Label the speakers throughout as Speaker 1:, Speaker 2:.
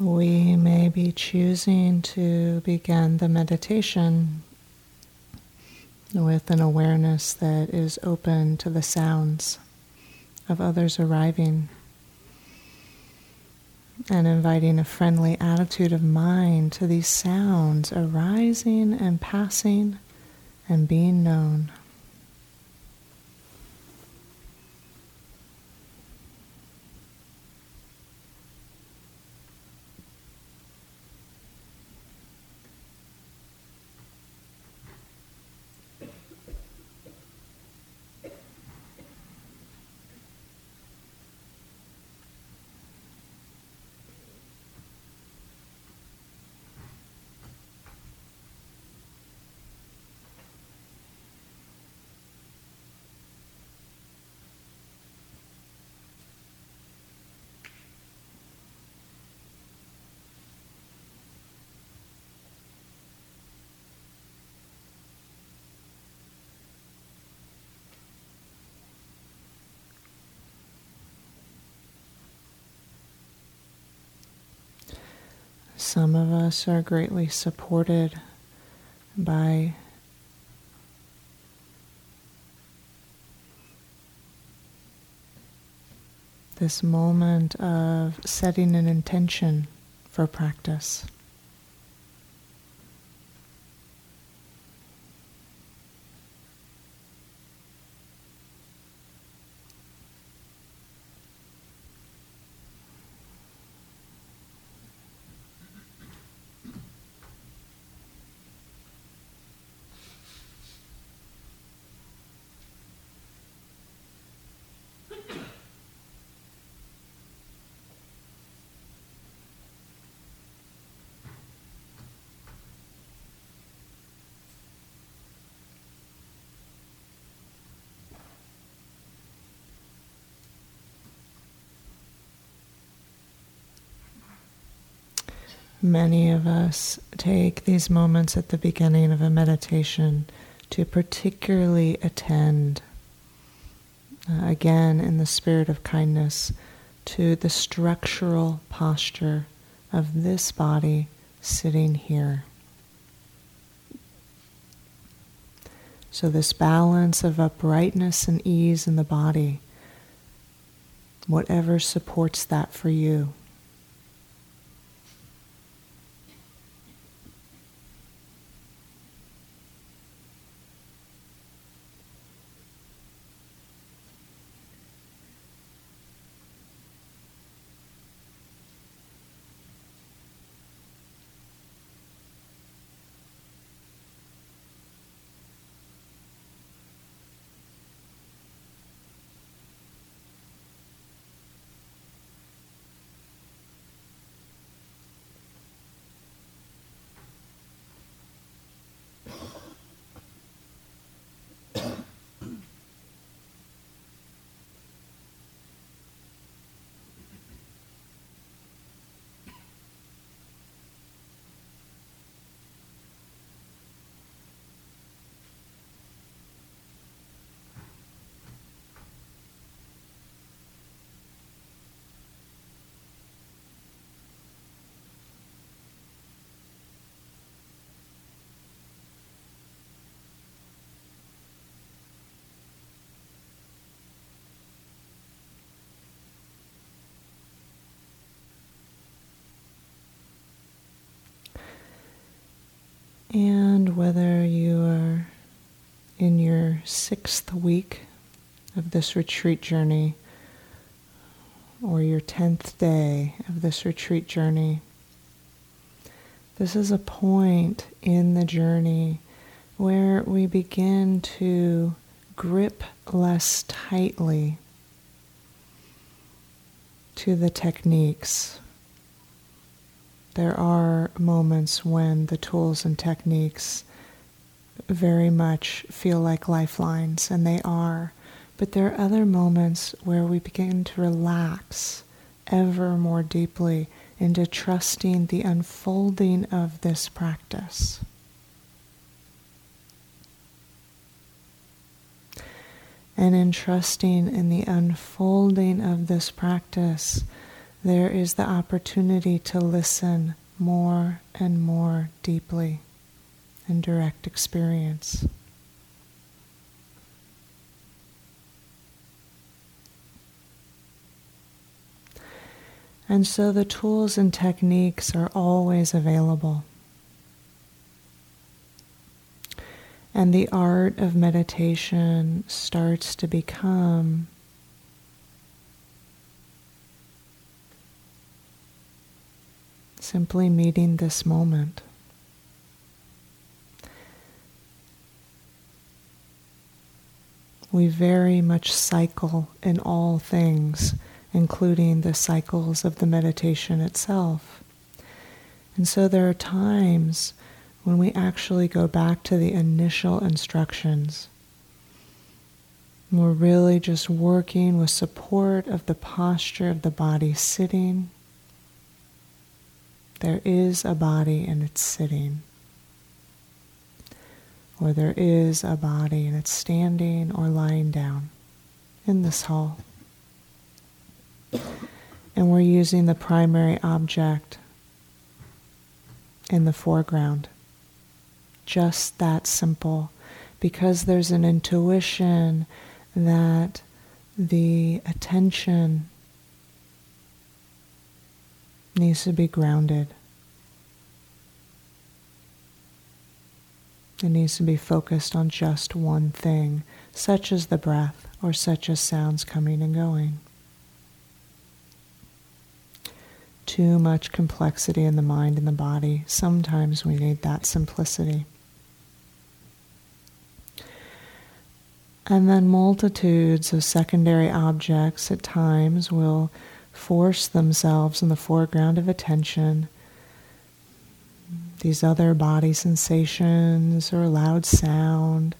Speaker 1: we may be choosing to begin the meditation with an awareness that is open to the sounds of others arriving and inviting a friendly attitude of mind to these sounds arising and passing and being known. Some of us are greatly supported by this moment of setting an intention for practice. Many of us take these moments at the beginning of a meditation to particularly attend, uh, again in the spirit of kindness, to the structural posture of this body sitting here. So, this balance of uprightness and ease in the body, whatever supports that for you. And whether you are in your sixth week of this retreat journey or your tenth day of this retreat journey, this is a point in the journey where we begin to grip less tightly to the techniques there are moments when the tools and techniques very much feel like lifelines, and they are. But there are other moments where we begin to relax ever more deeply into trusting the unfolding of this practice. And in trusting in the unfolding of this practice, there is the opportunity to listen more and more deeply in direct experience. And so the tools and techniques are always available. And the art of meditation starts to become simply meeting this moment. We very much cycle in all things including the cycles of the meditation itself. And so there are times when we actually go back to the initial instructions. We're really just working with support of the posture of the body sitting. There is a body and it's sitting. Or there is a body and it's standing or lying down in this hall and we're using the primary object in the foreground. Just that simple, because there's an intuition that the attention needs to be grounded. It needs to be focused on just one thing, such as the breath or such as sounds coming and going. too much complexity in the mind and the body. Sometimes we need that simplicity. And then multitudes of secondary objects at times will force themselves in the foreground of attention. These other body sensations or loud sound,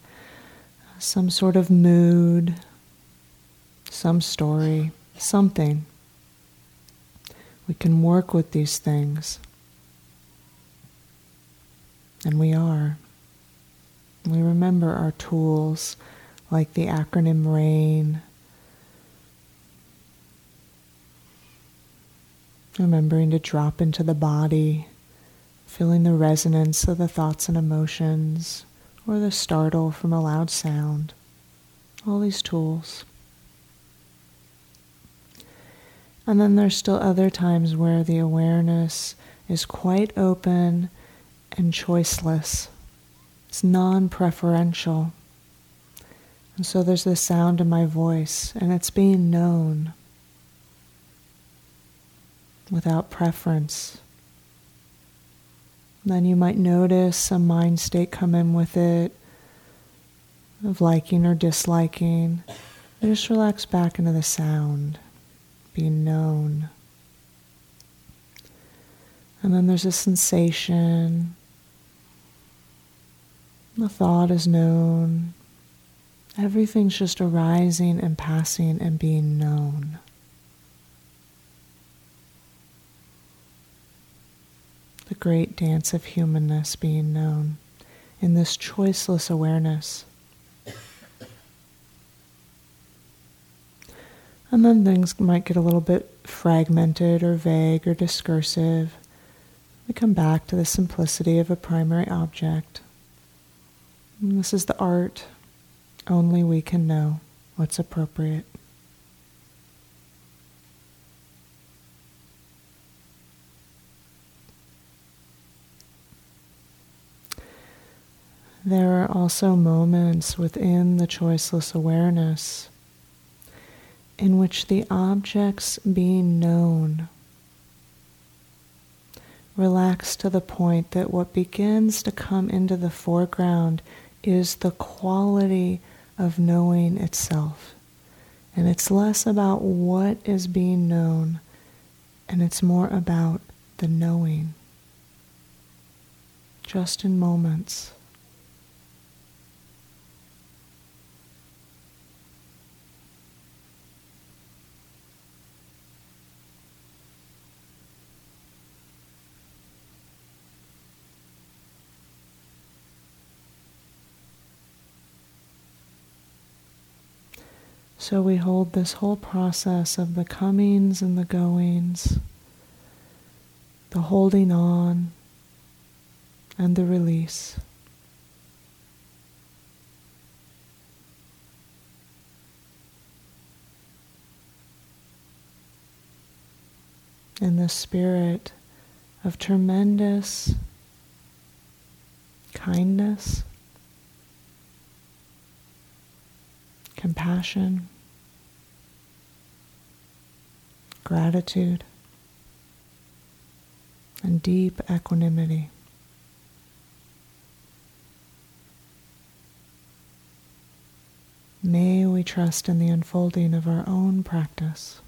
Speaker 1: some sort of mood, some story, something. We can work with these things. And we are. We remember our tools like the acronym RAIN. Remembering to drop into the body, feeling the resonance of the thoughts and emotions, or the startle from a loud sound. All these tools. And then there's still other times where the awareness is quite open and choiceless. It's non preferential. And so there's the sound in my voice, and it's being known without preference. Then you might notice a mind state come in with it of liking or disliking. And just relax back into the sound be known. And then there's a sensation. The thought is known. Everything's just arising and passing and being known. The great dance of humanness being known in this choiceless awareness. And then things might get a little bit fragmented or vague or discursive. We come back to the simplicity of a primary object. And this is the art. Only we can know what's appropriate. There are also moments within the choiceless awareness in which the objects being known relax to the point that what begins to come into the foreground is the quality of knowing itself. And it's less about what is being known, and it's more about the knowing. Just in moments. So we hold this whole process of the comings and the goings, the holding on and the release. In the spirit of tremendous kindness, compassion, gratitude, and deep equanimity. May we trust in the unfolding of our own practice.